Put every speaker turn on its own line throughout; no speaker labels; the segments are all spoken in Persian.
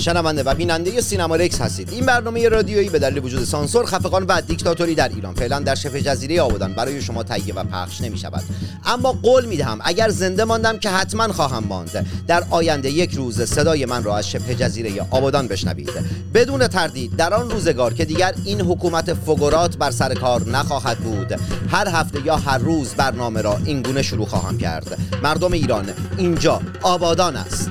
شنونده و بیننده سینما رکس هستید. این برنامه رادیویی به دلیل وجود سانسور خفقان و دیکتاتوری در ایران. فعلا در شبه جزیره آبادان برای شما تهیه و پخش نمی شود اما قول می دهم اگر زنده ماندم که حتما خواهم ماند. در آینده یک روز صدای من را از شبه جزیره آبادان بشنوید. بدون تردید در آن روزگار که دیگر این حکومت فگورات بر سر کار نخواهد بود هر هفته یا هر روز برنامه را اینگونه شروع خواهم کرد. مردم ایران اینجا آبادان است.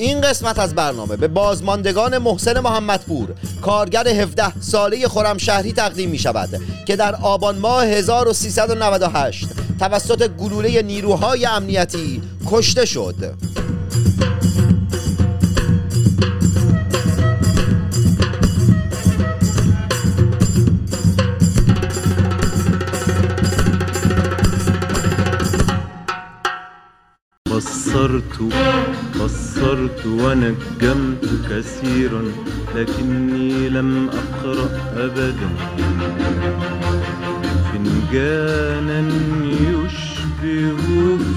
این قسمت از برنامه به بازماندگان محسن محمدپور کارگر 17 ساله خرمشهری تقدیم می شود که در آبان ماه 1398 توسط گلوله نیروهای امنیتی کشته شد.
بصرت بصرت ونجمت كثيرا لكني لم أقرأ أبدا. فنجانا يشبه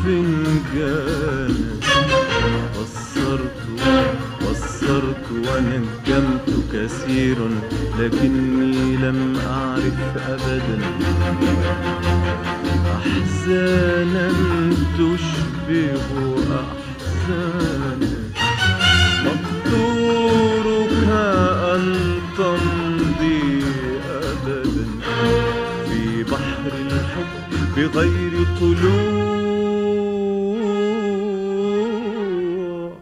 فنجانا. بصرت بصرت ونجمت كثيرا لكني لم أعرف أبدا. أحزانا تشبه أحزانا مقدورك أن تمضي أبدا في بحر الحب بغير طلوع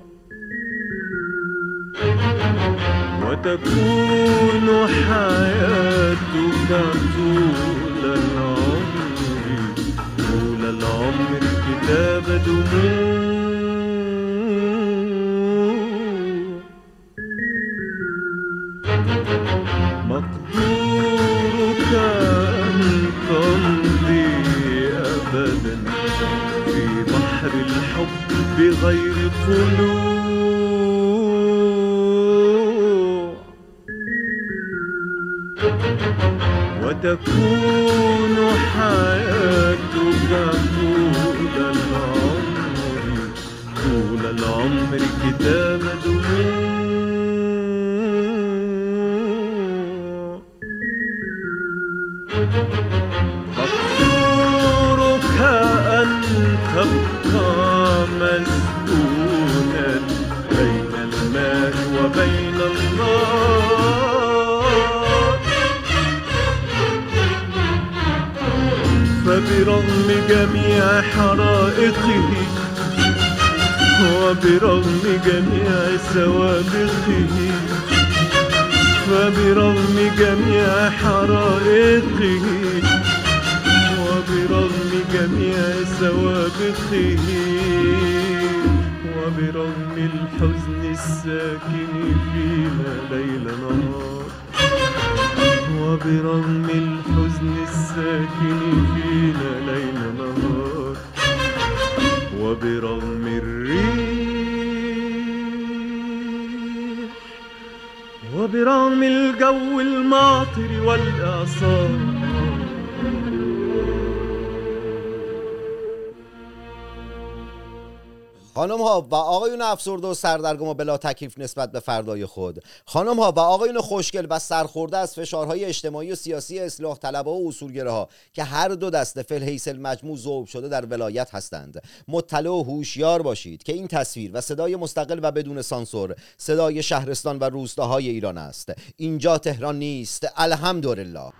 وتكون حياتك طول العمر طول العمر كتاب بغير طلوع فبرغم جميع حرائقه وبرغم جميع سوابقه فبرغم جميع حرائقه وبرغم جميع سوابقه وبرغم الحزن الساكن فينا ليل نهار وبرغم الحزن الساكن فينا ليل نهار. وبرغم الريح وبرغم الجو الماطر والإعصار.
خانم ها و آقایون افسرده و سردرگم و بلا تکلیف نسبت به فردای خود. خانم ها و آقایون خوشگل و سرخورده از فشارهای اجتماعی و سیاسی اصلاح طلبها و اصولگره ها که هر دو فل حیث مجموع ذوب شده در ولایت هستند. مطلع و هوشیار باشید که این تصویر و صدای مستقل و بدون سانسور صدای شهرستان و روستاهای ایران است. اینجا تهران نیست. الحمدلله.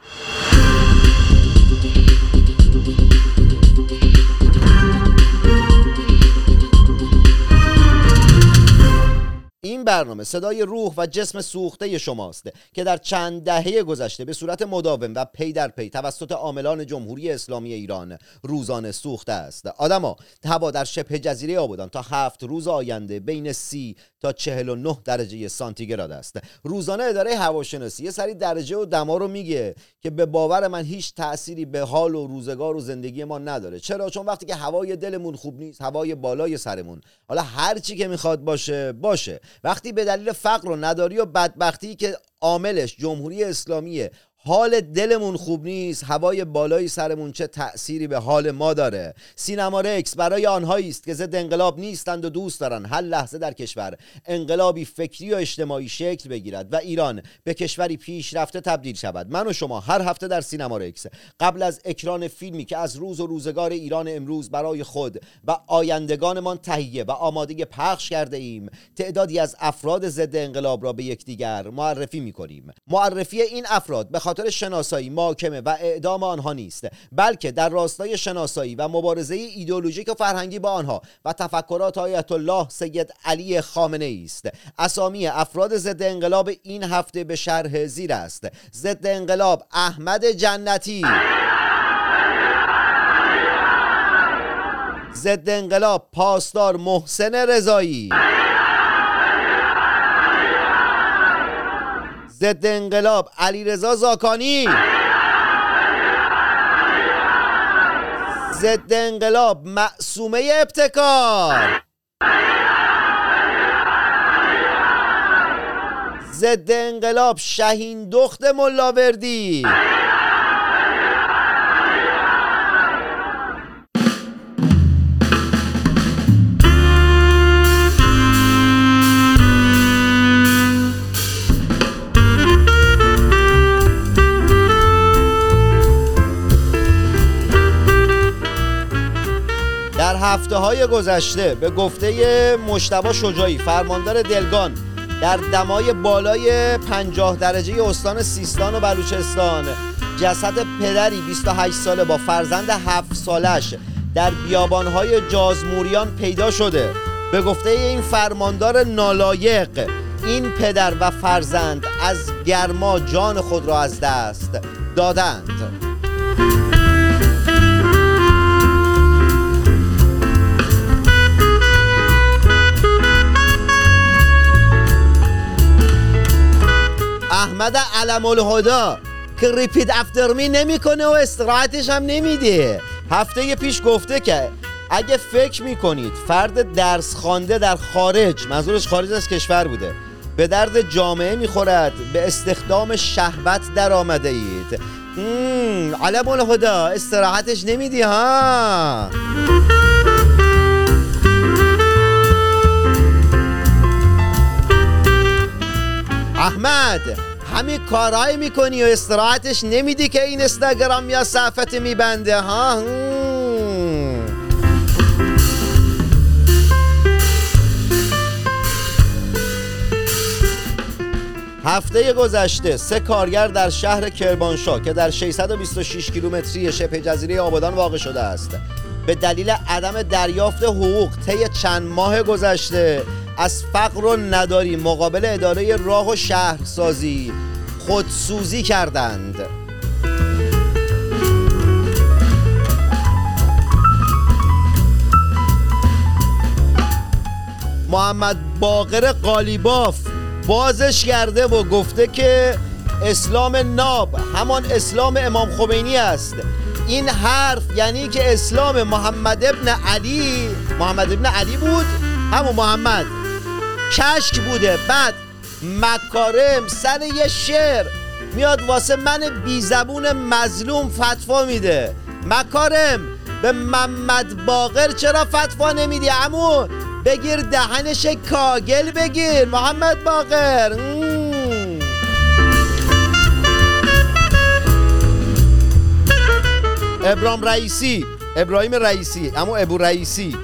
این برنامه صدای روح و جسم سوخته شماست که در چند دهه گذشته به صورت مداوم و پی در پی توسط عاملان جمهوری اسلامی ایران روزانه سوخته است. آدما هوا در شبه جزیره آبادان تا هفت روز آینده بین سی تا 49 درجه سانتیگراد است. روزانه اداره هواشناسی یه سری درجه و دما رو میگه که به باور من هیچ تأثیری به حال و روزگار و زندگی ما نداره. چرا؟ چون وقتی که هوای دلمون خوب نیست هوای بالای سرمون. حالا هر چی که می‌خواد باشه باشه. وقتی به دلیل فقر و نداری و بدبختی که عاملش جمهوری اسلامیه حال دلمون خوب نیست هوای بالای سرمون چه تأثیری به حال ما داره. سینما رکس برای آنهایی است که ضد انقلاب نیستند و دوست دارن هر لحظه در کشور انقلابی فکری و اجتماعی شکل بگیرد و ایران به کشوری پیشرفته تبدیل شود. من و شما هر هفته در سینما رکس قبل از اکران فیلمی که از روز و روزگار ایران امروز برای خود و آیندگانمان تهیه و آماده پخش کرده ایم تعدادی از افراد ضد انقلاب را به یکدیگر معرفی می کنیم معرفی این افراد به خاطر شناسایی محاکمه و اعدام آنها نیست بلکه در راستای شناسایی و مبارزه ایدئولوژیک و فرهنگی با آنها و تفکرات آیت الله سید علی خامنه است. اسامی افراد ضد انقلاب این هفته به شرح زیر است. ضد انقلاب احمد جنتی. ضد انقلاب پاسدار محسن رضایی. ضد انقلاب علیرضا زاکانی. ضد انقلاب معصومه ابتکار. ضد انقلاب شهین دخت ملاوردی. هفته های گذشته به گفته مشتبا شجاعی فرماندار دلگان در دمای بالای 50 درجه استان سیستان و بلوچستان جسد پدری 28 ساله با فرزند 7 سالش در بیابانهای جازموریان پیدا شده. به گفته این فرماندار نالایق این پدر و فرزند از گرما جان خود را از دست دادند. احمد علم الهدا که ریپید افترمی نمی‌کنه و استراحتش هم نمیده. هفته پیش گفته که اگه فکر می‌کنید فرد درس خوانده در خارج منظورش خارج از کشور بوده به درد جامعه می‌خورد به استخدام شهوت در آمده اید. علم الهدا استراحتش نمیدی ها؟ احمد! همین کارهایی می‌کنی و استراحتش نمیدی که این اینستاگرام یا صفحت میبنده ها. هفته گذشته سه کارگر در شهر کرمانشاه که در 626 کیلومتری شبه جزیره آبادان واقع شده است به دلیل عدم دریافت حقوق طی چند ماه گذشته از فقر و نداری مقابل اداره راه و شهرسازی خودسوزی کردند. محمد باقر قالیباف بازش کرده و گفته که اسلام ناب همان اسلام امام خمینی است. این حرف یعنی که اسلام محمد ابن علی محمد ابن علی بود؟ همون محمد. کشک بوده. بعد مکارم سر یه شعر میاد واسه من بی زبون مظلوم فتوا میده. مکارم به محمد باقر چرا فتوا نمیدی امو بگیر دهنش کاگل بگیر محمد باقر. مم. ابراهیم رئیسی ابراهیم رئیسی اما ابو رئیسی.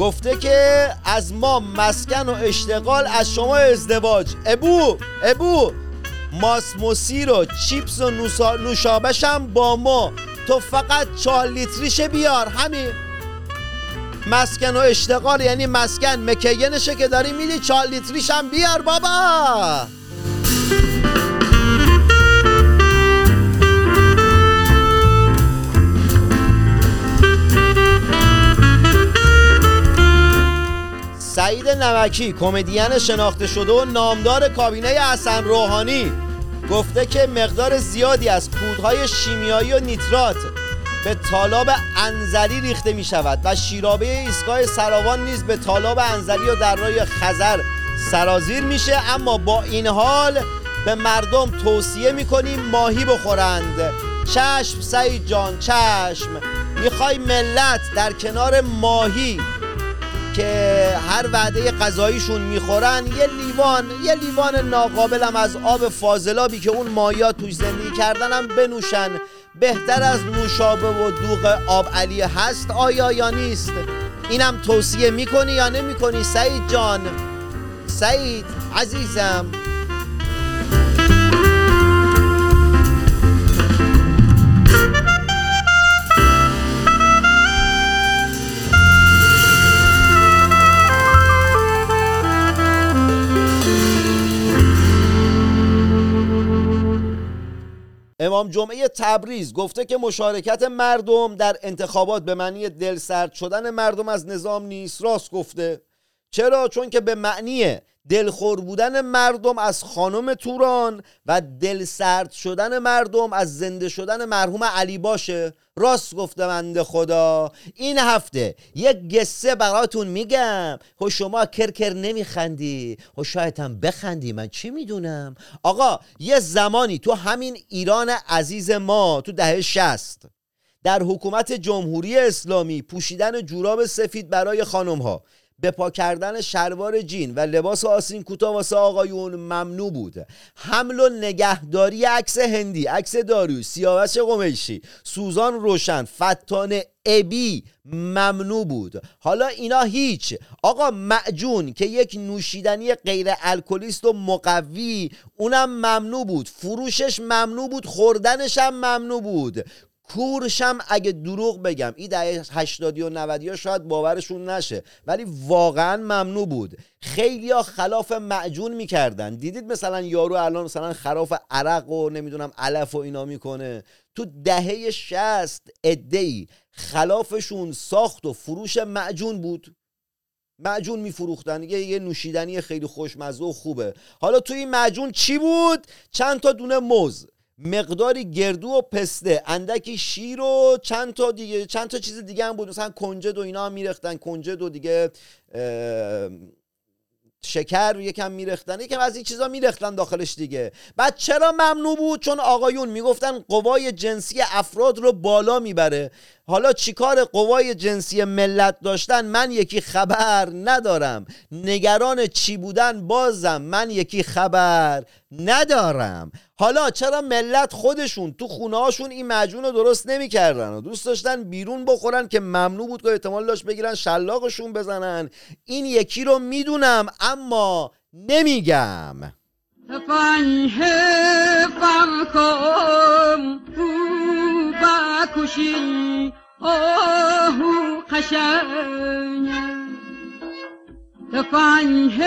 گفته که از ما مسکن و اشتغال از شما ازدواج. ابو ابو ماسموسی رو چیپس و نوسا- نوشابش هم با ما. تو فقط چهار لیتریشه بیار همین. مسکن و اشتغال یعنی مسکن مکینشه که داری میدی چهار لیتریش هم بیار بابا. سعید نمکی کمدین شناخته شده و نامدار کابینه حسن روحانی. گفته که مقدار زیادی از کودهای شیمیایی و نیترات به طالاب انزلی ریخته می شود و شیرابه ایستگاه سراوان نیز به طالاب انزلی و درای خزر سرازیر میشه. اما با این حال به مردم توصیه می‌کنیم ماهی بخورند. چشم سعید جان چشم. می‌خوای ملت در کنار ماهی که هر وعده غذاییشون می‌خورن یه لیوان یه لیوان ناقابلم از آب فاضلابی که اون مایا توش زندگی کردن هم بنوشن. بهتر از نوشابه و دوغ آب علی هست آیا یا نیست؟ اینم توصیه می‌کنی یا نمی‌کنی؟ سعید جان. سعید عزیزم. امام جمعه تبریز گفته که مشارکت مردم در انتخابات به معنی دل سرد شدن مردم از نظام نیست راست گفته. چرا؟ چون که به معنی دلخور بودن مردم از خانم توران و دل سرد شدن مردم از زنده شدن مرحوم علی باشه. راست گفته منده خدا. این هفته یک قصه براتون میگم. و شما کرکر نمیخندی؟ و شاید هم بخندی. من چی می‌دونم؟ آقا یه زمانی تو همین ایران عزیز ما تو دهه شست در حکومت جمهوری اسلامی پوشیدن جوراب سفید برای خانم ها به پا کردن شلوار جین و لباس آسین کوتاه واسه آقایون ممنوع بود. حمل و نگهداری عکس هندی عکس داریوش سیاوش قمیشی سوزان روشن فتان ابی ممنوع بود. حالا اینا هیچ. آقا معجون که یک نوشیدنی غیر الکلیست و مقوی اونم ممنوع بود. فروشش ممنوع بود خوردنش هم ممنوع بود. کورشم اگه دروغ بگم این دهه 80 و 90 ها شاید باورشون نشه ولی واقعا ممنوع بود. خیلی ها خلاف معجون می‌کردن. دیدید مثلا یارو الان مثلا خراف عرق و نمی‌دونم علف و اینا می‌کنه. تو دهه 60 ای خلافشون ساخت و فروش معجون بود. معجون میفروختن. یه یه نوشیدنی خیلی خوشمزه و خوبه. حالا تو این معجون چی بود؟ چند تا دونه موز. مقداری گردو و پسته اندکی شیر و چند تا دیگه چند تا چیز دیگه هم بود. مثلا کنجد و اینا هم میرختن کنجد و دیگه شکر یکم میرختن یکم از این چیزا میرختن داخلش دیگه. بعد چرا ممنوع بود؟ چون آقایون می‌گفتن قوای جنسی افراد رو بالا می‌بره. حالا چیکار قوای جنسی ملت داشتن؟ من یکی خبر ندارم. نگران چی بودن بازم من یکی خبر ندارم. حالا چرا ملت خودشون تو خونه هاشون این مجون رو درست نمی‌کردن؟ و دوست داشتن بیرون بخورن که ممنوع بود که احتمال داشت بگیرن شلاقشون بزنن. این یکی رو می‌دونم اما نمیگم. آهو قشنگ. تفنگ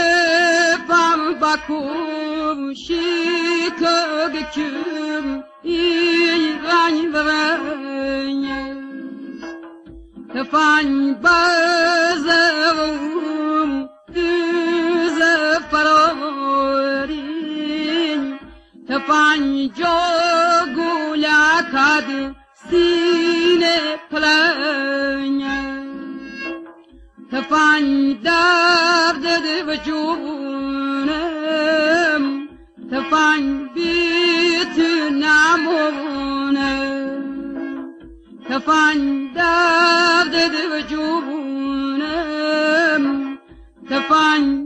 بم بکن شیکا بکن ای رنگ برنگ. تفنگ بزرم دوز فرارین. تفنگ جا فلاں فندا د دې وچوم فلاں بیت
نامورنه فلاں د دې وچوم فلاں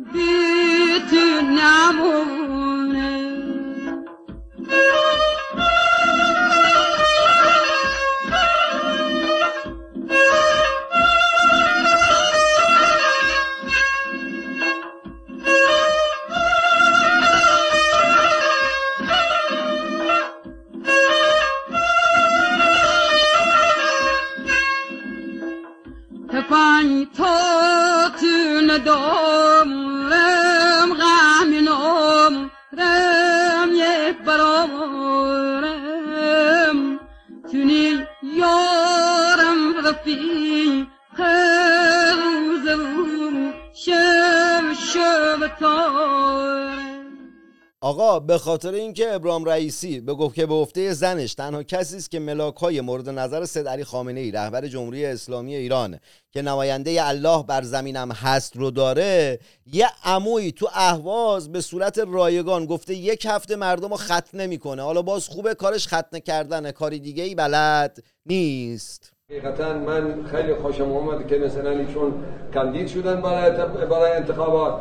آقا به خاطر اینکه ابراهیم رئیسی به گفت که به گفته زنش تنها کسی است که ملاک های مورد نظر سید علی خامنه ای رهبر جمهوری اسلامی ایران که نماینده الله بر زمینم هست رو داره یه عمویی تو اهواز به صورت رایگان گفته یک هفته مردم رو ختنه نمی‌کنه. حالا باز خوبه کارش ختنه کردن کاری دیگه ای بلد نیست.
حقیقتا من خیلی خوشم اومد که مثلا ایشون کاندید شدن برای, برای انتخابات.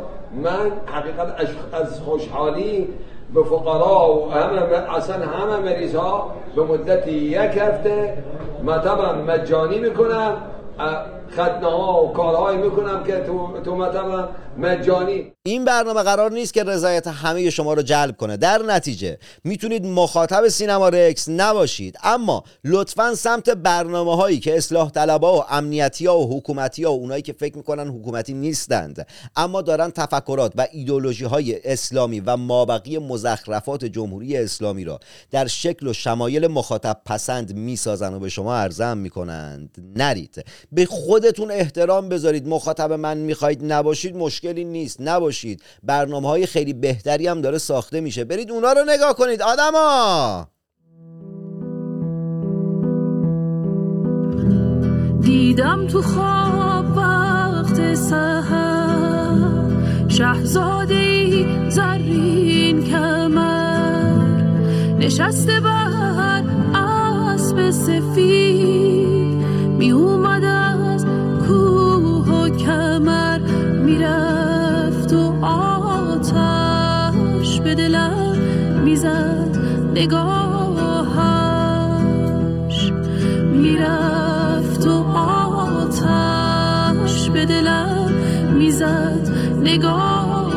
من حقیقت از خوشحالی به فقرا و همه اصلا همه مریض ها به مدت یک هفته مطبع مجانی می‌کنم. ختنه ها و کارهایی می‌کنم که تو, تو مجانی.
این برنامه قرار نیست که رضایت همه شما رو جلب کنه. در نتیجه می‌تونید مخاطب سینما رکس نباشید. اما لطفا سمت برنامه هایی که اصلاح طلبا و امنیتی ها و حکومتی ها و اونایی که فکر می‌کنن حکومتی نیستند اما دارن تفکرات و ایدولوژی های اسلامی و مابقی مزخرفات جمهوری اسلامی را در شکل و شمایل مخاطب پسند می‌سازن و به شما ارزم می‌کنند. نرید. به خودتون احترام بذارید. مخاطب من می‌خواید نباشید مشکلی نیست. نباشید. برنامه های خیلی بهتری هم داره ساخته میشه. برید اونا رو نگاه کنید آدما!
دیدم تو خواب وقت سهر شهزاده زرین کمر. نشسته بر اسب سفید. می اومد می‌رفت و آتش به دلم می‌زد نگاهش. می‌رفت و آتش به دلم می‌زد نگاهش.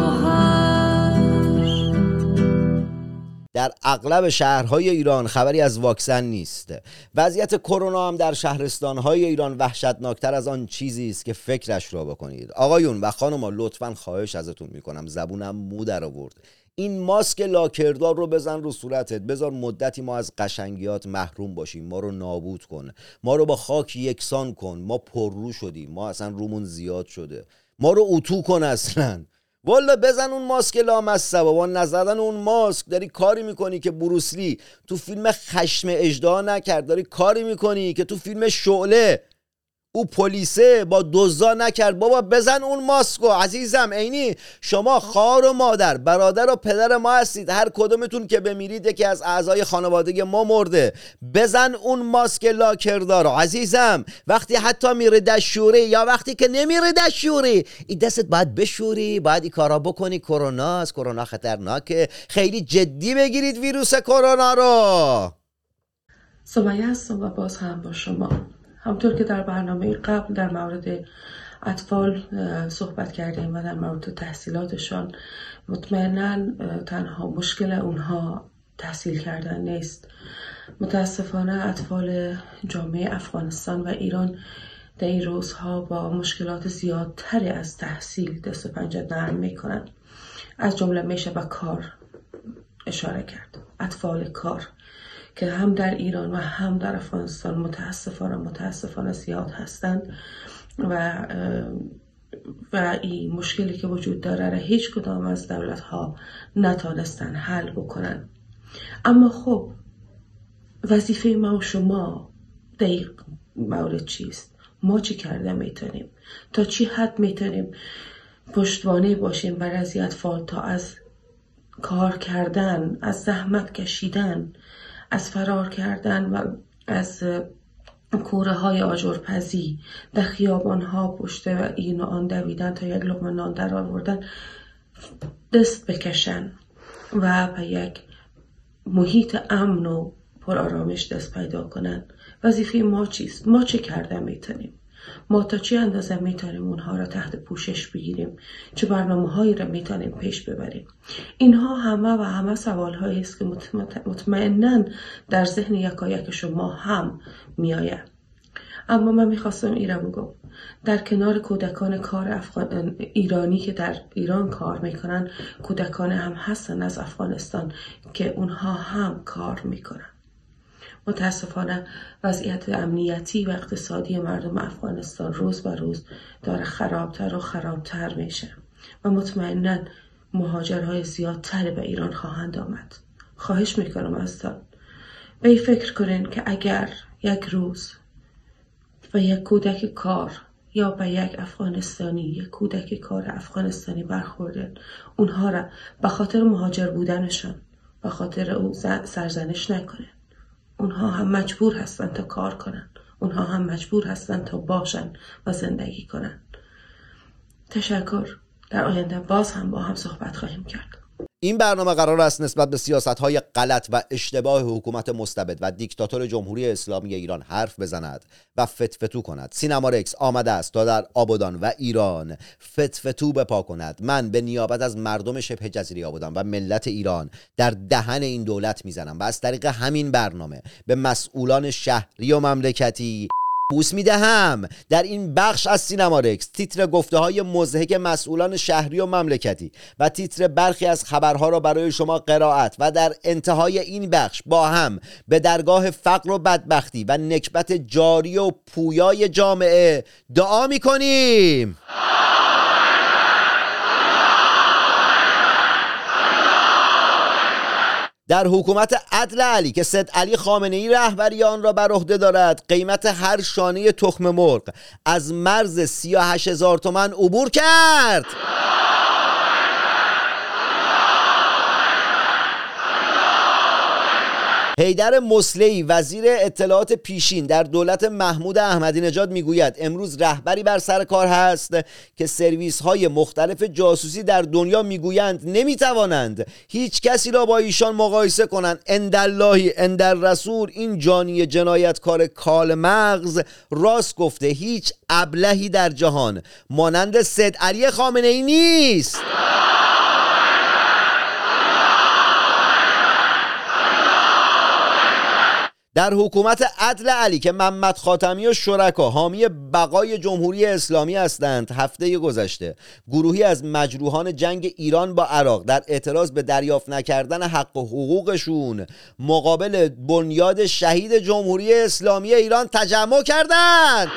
در اغلب شهرهای ایران خبری از واکسن نیست. وضعیت کرونا هم در شهرستانهای ایران وحشتناکتر از آن چیزی است که فکرش را بکنید. آقایون و خانما لطفا خواهش ازتون می‌کنم. زبونم مو در آورد. این ماسک لاکردار رو بزن رو صورتت. بذار مدتی ما از قشنگیات محروم باشیم. ما رو نابود کن. ما رو با خاک یکسان کن. ما پررو شدیم. ما اصلا رومون زیاد شده. ما رو اتو کن اصلا. والا بزن اون ماسک لامصب با نزدن اون ماسک. داری کاری می‌کنی که بروسلی تو فیلم خشم اجدا نکرد؟ داری کاری می‌کنی که تو فیلم شعله؟ او پلیسه با دزدا نکرد. بابا بزن اون ماسکو. عزیزم عینی شما خار و مادر برادر و پدر ما هستید. هر کدومتون که بمیرید یکی از اعضای خانواده ما مرده. بزن اون ماسک لاکردار عزیزم وقتی حتی میره دشوری یا وقتی که نمیره دشوری این دستت باید بشوری باید این کارا بکنی. کرونا از کرونا خطرناکه. خیلی جدی بگیرید ویروس کرونا رو.
سمیه هستم و باز هم با شما. همطور که در برنامه قبل در مورد اطفال صحبت کردیم و در مورد تحصیلاتشان مطمئنا تنها مشکل اونها تحصیل کردن نیست. متاسفانه اطفال جامعه افغانستان و ایران در این روزها با مشکلات زیادتری از تحصیل دست و پنجه نرم می‌کنن. از جمله میشه به کار اشاره کرد. اطفال کار. که هم در ایران و هم در افغانستان متاسفانه متاسفانه زیاد هستند و و این مشکلی که وجود داره را هیچ کدام از دولت ها نتانستن حل بکنن. اما خب وظیفه ما و شما دقیق مورد چیست؟ ما چی کرده می‌تونیم؟ تا چی حد می‌تونیم پشتوانه باشیم بر از اطفال تا از کار کردن از زحمت کشیدن؟ از فرار کردن و از کوره های آجرپزی در خیابان ها پشت و این و آن دویدن تا یک لقمه نان در آوردن دست بکشن و به یک محیط امن و پرآرامش دست پیدا کنن. وظیفه ما چیست؟ ما چه کرده می‌تونیم؟ ما تا چه اندازه می‌تونیم اونها را تحت پوشش بگیریم؟ چه برنامه هایی را می‌تونیم پیش ببریم؟ اینها همه و همه سوال هایی است که مطمئنا در ذهن یکایک شما هم میآید. اما من می‌خواستم ای را بگم. در کنار کودکان کار افغان... ایرانی که در ایران کار می‌کنن کودکان هم هستن از افغانستان که اونها هم کار می‌کنن. متاسفانه وضعیت امنیتی و اقتصادی مردم افغانستان روز به روز داره خرابتر و خرابتر میشه و مطمئنا مهاجرهای زیادتری به ایران خواهند آمد. خواهش می‌کنم ازتان به فکر کنین که اگر یک روز و یک کودک کار یا به یک افغانستانی یک کودک کار افغانستانی برخوردن اونها را به خاطر مهاجر بودنشان به خاطر او سرزنش نکنه. اونها هم مجبور هستن تا کار کنن. اونها هم مجبور هستن تا باشن و زندگی کنن. تشکر. در آینده باز هم با هم صحبت خواهیم کرد.
این برنامه قرار است نسبت به سیاست های غلط و اشتباه حکومت مستبد و دیکتاتور جمهوری اسلامی ایران حرف بزند و فتفتو کند. سینما رکس آمده است تا در آبادان و ایران فتفتو بپا کند. من به نیابت از مردم شبه جزیره آبادان و ملت ایران در دهن این دولت می‌زنم و از طریق همین برنامه به مسئولان شهری و مملکتی بوس می‌دهم. در این بخش از سینما رکس تیتر گفته های مزهک مسئولان شهری و مملکتی و تیتر برخی از خبرها را برای شما قرائت و در انتهای این بخش با هم به درگاه فقر و بدبختی و نکبت جاری و پویای جامعه دعا می‌کنیم. در حکومت عدل علی که سید علی خامنه ای رهبری آن را بر عهده دارد قیمت هر شانه تخم مرغ از مرز 38 هزار تومن عبور کرد. حیدر مسلی وزیر اطلاعات پیشین در دولت محمود احمدی نژاد می‌گوید امروز رهبری بر سر کار هست که سرویس های مختلف جاسوسی در دنیا می‌گویند نمی‌توانند هیچ کسی را با ایشان مقایسه کنند. انداللهی اندر رسول این جانی جنایتکار کال مغز راست گفته هیچ ابلهی در جهان مانند سید علی خامنه ای نیست. در حکومت عدل علی که محمد خاتمی و شرکا حامی بقای جمهوری اسلامی هستند هفته گذشته. گروهی از مجروحان جنگ ایران با عراق در اعتراض به دریافت نکردن حق و حقوقشون مقابل بنیاد شهید جمهوری اسلامی ایران تجمع کردند.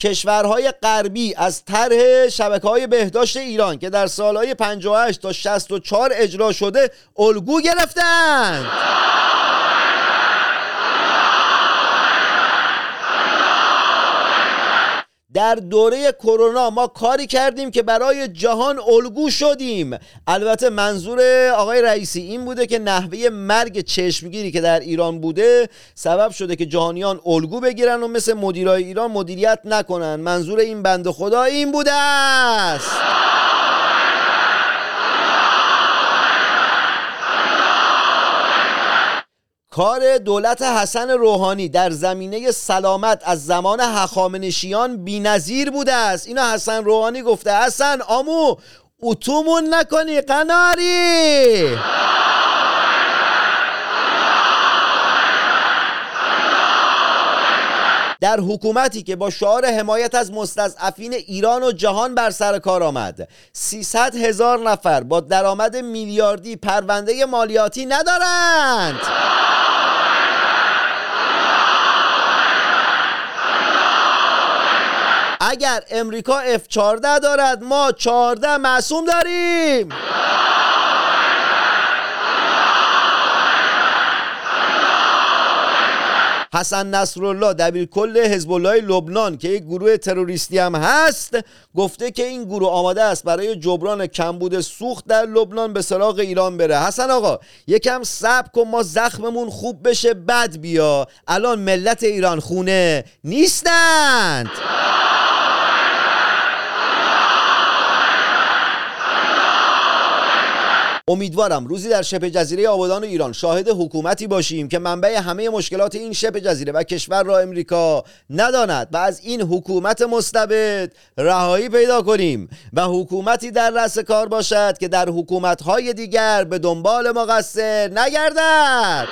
کشورهای غربی از طرح شبکه های بهداشت ایران که در سالهای 58 تا 64 اجرا شده الگو گرفتند. در دوره کرونا ما کاری کردیم که برای جهان الگو شدیم. البته منظور آقای رئیسی این بوده که نحوه مرگ چشمگیری که در ایران بوده سبب شده که جهانیان الگو بگیرن و مثل مدیرای ایران مدیریت نکنن. منظور این بند خدا این بوده است. کار دولت حسن روحانی در زمینه سلامت از زمان هخامنشیان بینظیر بوده است. اینو حسن روحانی گفته. حسن آمو اتومون نکنی قناری! در حکومتی که با شعار حمایت از مستضعفین ایران و جهان بر سر کار آمد. 300 هزار نفر با درآمد میلیاردی پرونده مالیاتی ندارند. اگر امریکا F14 دارد ما 14 معصوم داریم. حسن نصرالله دبیر کل حزب الله لبنان که یک گروه تروریستی هم هست گفته که این گروه آماده است برای جبران کمبود سوخت در لبنان به سراغ ایران بره. حسن آقا یکم صبر کن ما زخممون خوب بشه بد بیا. الان ملت ایران خونه نیستند. امیدوارم روزی در شبه جزیره آبادان و ایران شاهد حکومتی باشیم که منبع همه مشکلات این شبه جزیره و کشور را امریکا نداند و از این حکومت مستبد رهایی پیدا کنیم و حکومتی در رأس کار باشد که در حکومتهای دیگر به دنبال مقصر نگردد.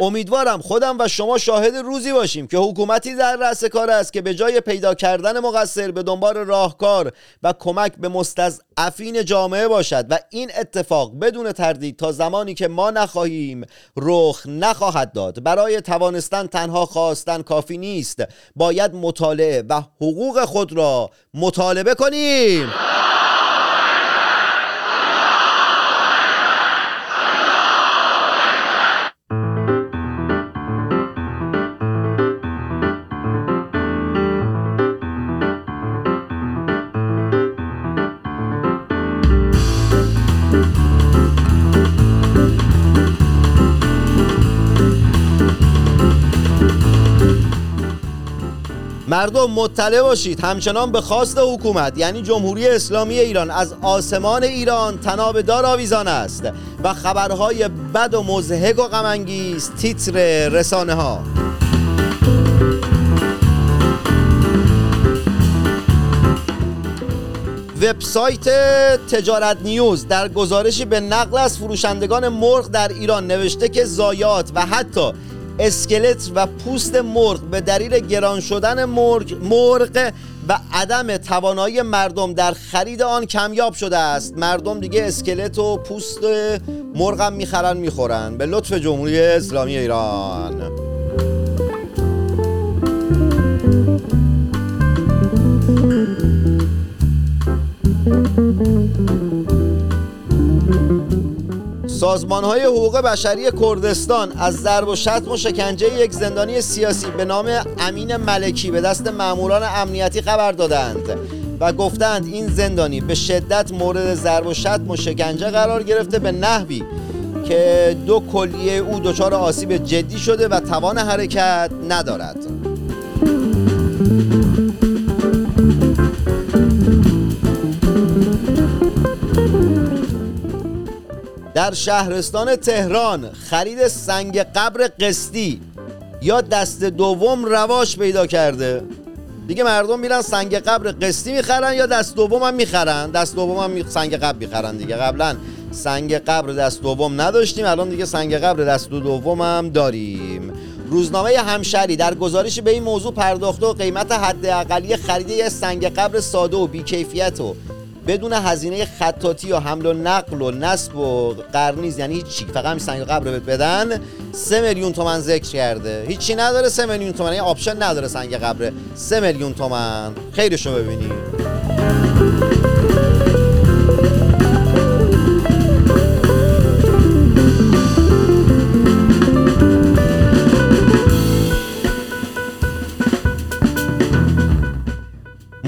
امیدوارم خودم و شما شاهد روزی باشیم که حکومتی در رأس کار است که به جای پیدا کردن مقصر به دنبال راهکار و کمک به مستضعفین جامعه باشد و این اتفاق بدون تردید تا زمانی که ما نخواهیم رخ نخواهد داد. برای توانستن تنها خواستن کافی نیست. باید مطالعه و حقوق خود را مطالبه کنیم. مردم مطلع باشید. همچنان به خواست حکومت یعنی جمهوری اسلامی ایران از آسمان ایران تناب دار آویزان است و خبرهای بد و مزهک و غمانگیز تیتر رسانه ها وبسایت تجارت نیوز در گزارشی به نقل از فروشندگان مرغ در ایران نوشته که زایات و حتی اسکلت و پوست مرغ به دلیل گران شدن مرغ, مرغ و عدم توانایی مردم در خرید آن کمیاب شده است. مردم دیگه اسکلت و پوست مرغ هم می‌خرن می‌خورن. به لطف جمهوری اسلامی ایران. سازمان های حقوق بشری کردستان از ضرب و شتم و شکنجه یک زندانی سیاسی به نام امین ملکی به دست ماموران امنیتی خبر دادند و گفتند این زندانی به شدت مورد ضرب و شتم و شکنجه قرار گرفته به نحوی که دو کلیه او دچار آسیب جدی شده و توان حرکت ندارد. در شهرستان تهران خرید سنگ قبر قسطی یا دست دوم رواج پیدا کرده. دیگه مردم میرن سنگ قبر قسطی می‌خرن یا دست دوم هم می‌خرن؟ دست دوم هم. سنگ قبر می‌خرن دیگه. قبلا سنگ قبر دست دوم نداشتیم الان دیگه سنگ قبر دست دوم هم داریم. روزنامه همشری در گزارش به این موضوع پرداخته و قیمت حداقلی خرید یه سنگ قبر ساده و بیکیفیت و بدون هزینه خطاطی و حمل و نقل و نصب و قرنیز یعنی هیچی فقط همین سنگ قبر بهت بدن. سه میلیون تومن ذکر کرده. هیچی نداره. سه میلیون تومن. یعنی option نداره سنگ قبر سه میلیون تومن. خیرشو ببینی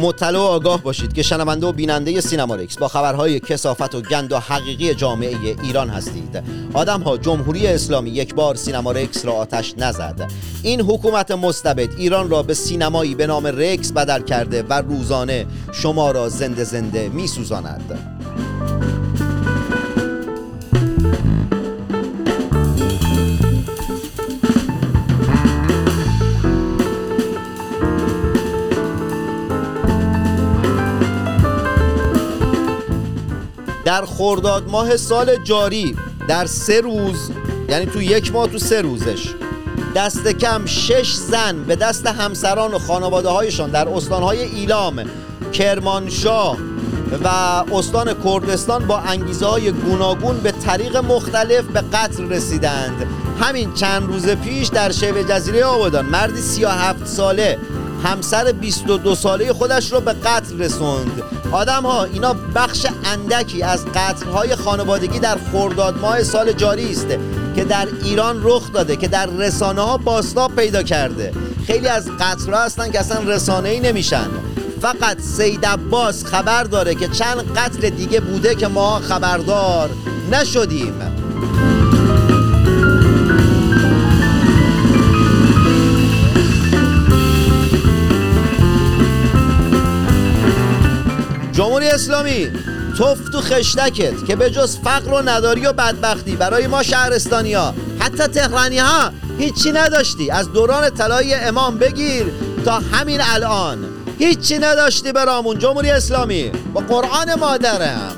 مطلع و آگاه باشید که شنونده و بیننده سینما رکس با خبرهای کسافت و گند و حقیقی جامعه ایران هستید. آدم ها جمهوری اسلامی یک بار سینما رکس را آتش نزد. این حکومت مستبد ایران را به سینمایی به نام رکس بدل کرده و روزانه شما را زنده زنده می در خرداد ماه سال جاری در سه روز یعنی تو یک ماه تو سه روزش. دست کم شش زن به دست همسران و خانواده هایشان در استانهای ایلام کرمانشاه و استان کردستان با انگیزه های گوناگون به طریق مختلف به قتل رسیدند. همین چند روز پیش در شبه جزیره آبادان مردی 37 ساله همسر 22 ساله خودش رو به قتل رسوند. آدم ها اینا بخش اندکی از قتل های خانوادگی در خرداد ماه سال جاری است که در ایران رخ داده که در رسانه ها باستاب پیدا کرده. خیلی از قتل هستن که اصلا رسانه ای نمیشن. فقط سید عباس خبر داره که چند قتل دیگه بوده که ما خبردار نشدیم. جمهوری اسلامی توف تو خشتکت که به جز فقر و نداری و بدبختی برای ما شهرستانی ها حتی تهرانی ها هیچی نداشتی. از دوران طلای امام بگیر تا همین الان. هیچی نداشتی برامون جمهوری اسلامی. با قرآن مادرم.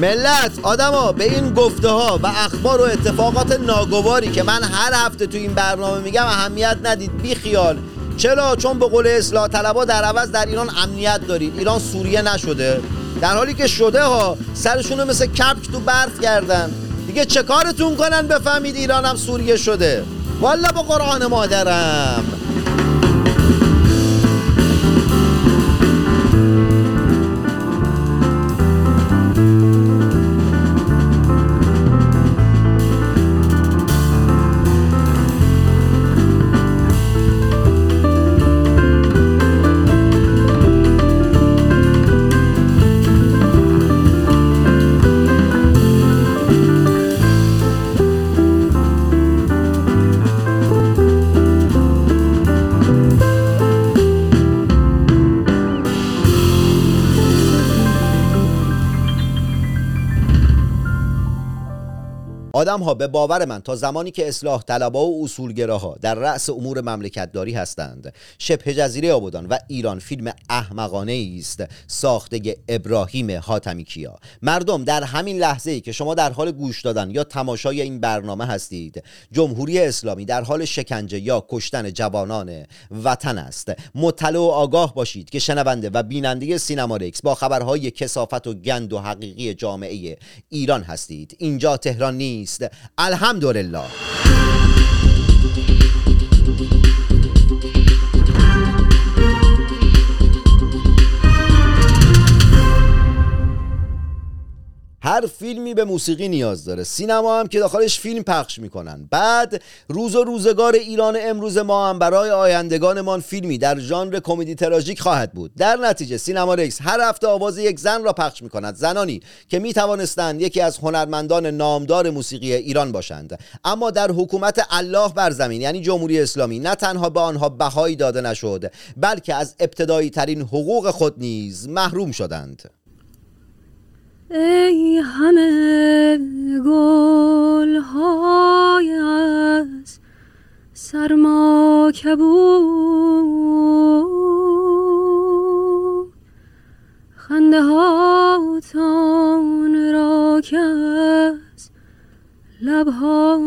ملت آدما به این گفته ها و اخبار و اتفاقات ناگواری که من هر هفته تو این برنامه میگم اهمیت ندید بی خیال چرا؟ چون به قول اصلاح طلبا در عوض در ایران امنیت دارید. ایران سوریه نشده. در حالی که شده ها سرشونو مثل کپک تو برف کردن. دیگه چه کارتون کنن بفهمید ایرانم سوریه شده؟ والا با قرآن مادرم. آدم ها به باور من تا زمانی که اصلاح طلبا و اصولگراها در رأس امور مملکتداری هستند شبه جزیره آبادان و ایران فیلم احمقانه است. ساخته ابراهیم حاتمی کیا مردم در همین لحظه ای که شما در حال گوش دادن یا تماشای این برنامه هستید جمهوری اسلامی در حال شکنجه یا کشتن جوانان وطن است. مطلع و آگاه باشید که شنونده و بیننده سینما رکس با خبرهای کسافت و گند و حقیقی جامعه ایران هستید. اینجا تهران نیست. الحمدلله. هر فیلمی به موسیقی نیاز داره. سینما هم که داخلش فیلم پخش می‌کنن. بعد روز و روزگار ایران امروز ما هم برای آیندگانمان فیلمی در ژانر کمدی تراژیک خواهد بود. در نتیجه سینما رکس هر هفته آواز یک زن را پخش می‌کند. زنانی که می‌توانستند یکی از هنرمندان نامدار موسیقی ایران باشند. اما در حکومت الله بر زمین یعنی جمهوری اسلامی نه تنها به آنها بهایی داده نشد بلکه از ابتدایی ترین حقوق خود نیز محروم شدند.
ای همه گل های از سرما کبود خنده هاتان را از لبها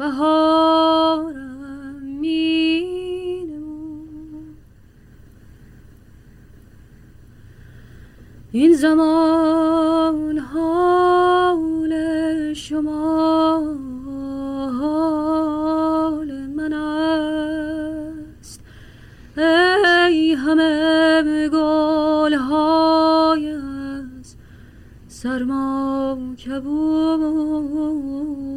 بهارم این زمان حال شما حال من است. ای همه گل های از سرما کبود.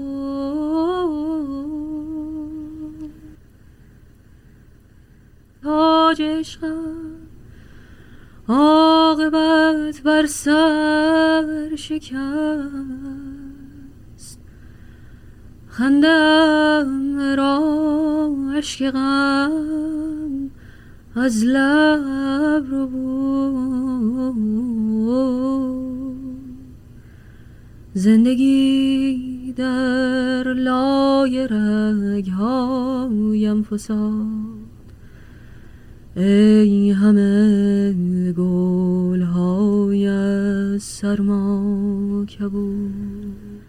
تاج عشقم عاقبت بر سر شکست. خندم را اشک غم از لب رو بود زندگی در لای رگهایم فساد. ای همه گل های سرما کبود.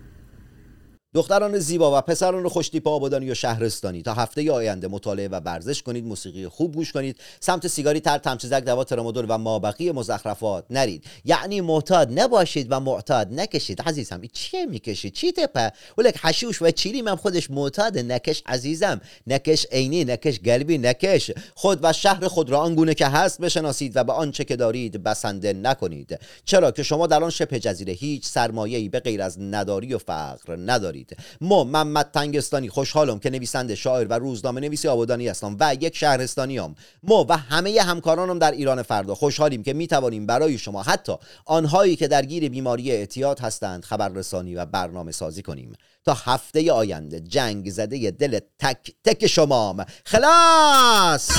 دختران زیبا و پسران خوشتیپ آبادانی و شهرستانی. تا هفته آینده مطالعه و ورزش کنید موسیقی خوب گوش کنید سمت سیگاری تر تمچزک دوا ترامادول و مابقی مزخرفات نرید. یعنی معتاد نباشید و معتاد نکشید. عزیزم این چیه می‌کشید چی تپه؟ ولک حشوش و چیلی من خودش معتاد نکش عزیزم. نکش عینی نکش قلبی نکش خود و شهر خود را آنگونه که هست بشناسید و به آنچه که دارید بسنده نکنید. چرا که شما در آن شبه جزیره هیچ سرمایه‌ای به غیر از نداری و فقر ندارید. ما محمد تنگستانی خوشحالم که نویسنده شاعر و روزنامه نویسی آبادانی هستم و یک شهرستانی هم. ما و همه همکارانم در ایران فردا خوشحالیم که می توانیم برای شما حتی آنهایی که درگیر بیماری اعتیاد هستند خبررسانی و برنامه سازی کنیم. تا هفته آینده جنگ زده دل تک تک شمام. خلاص!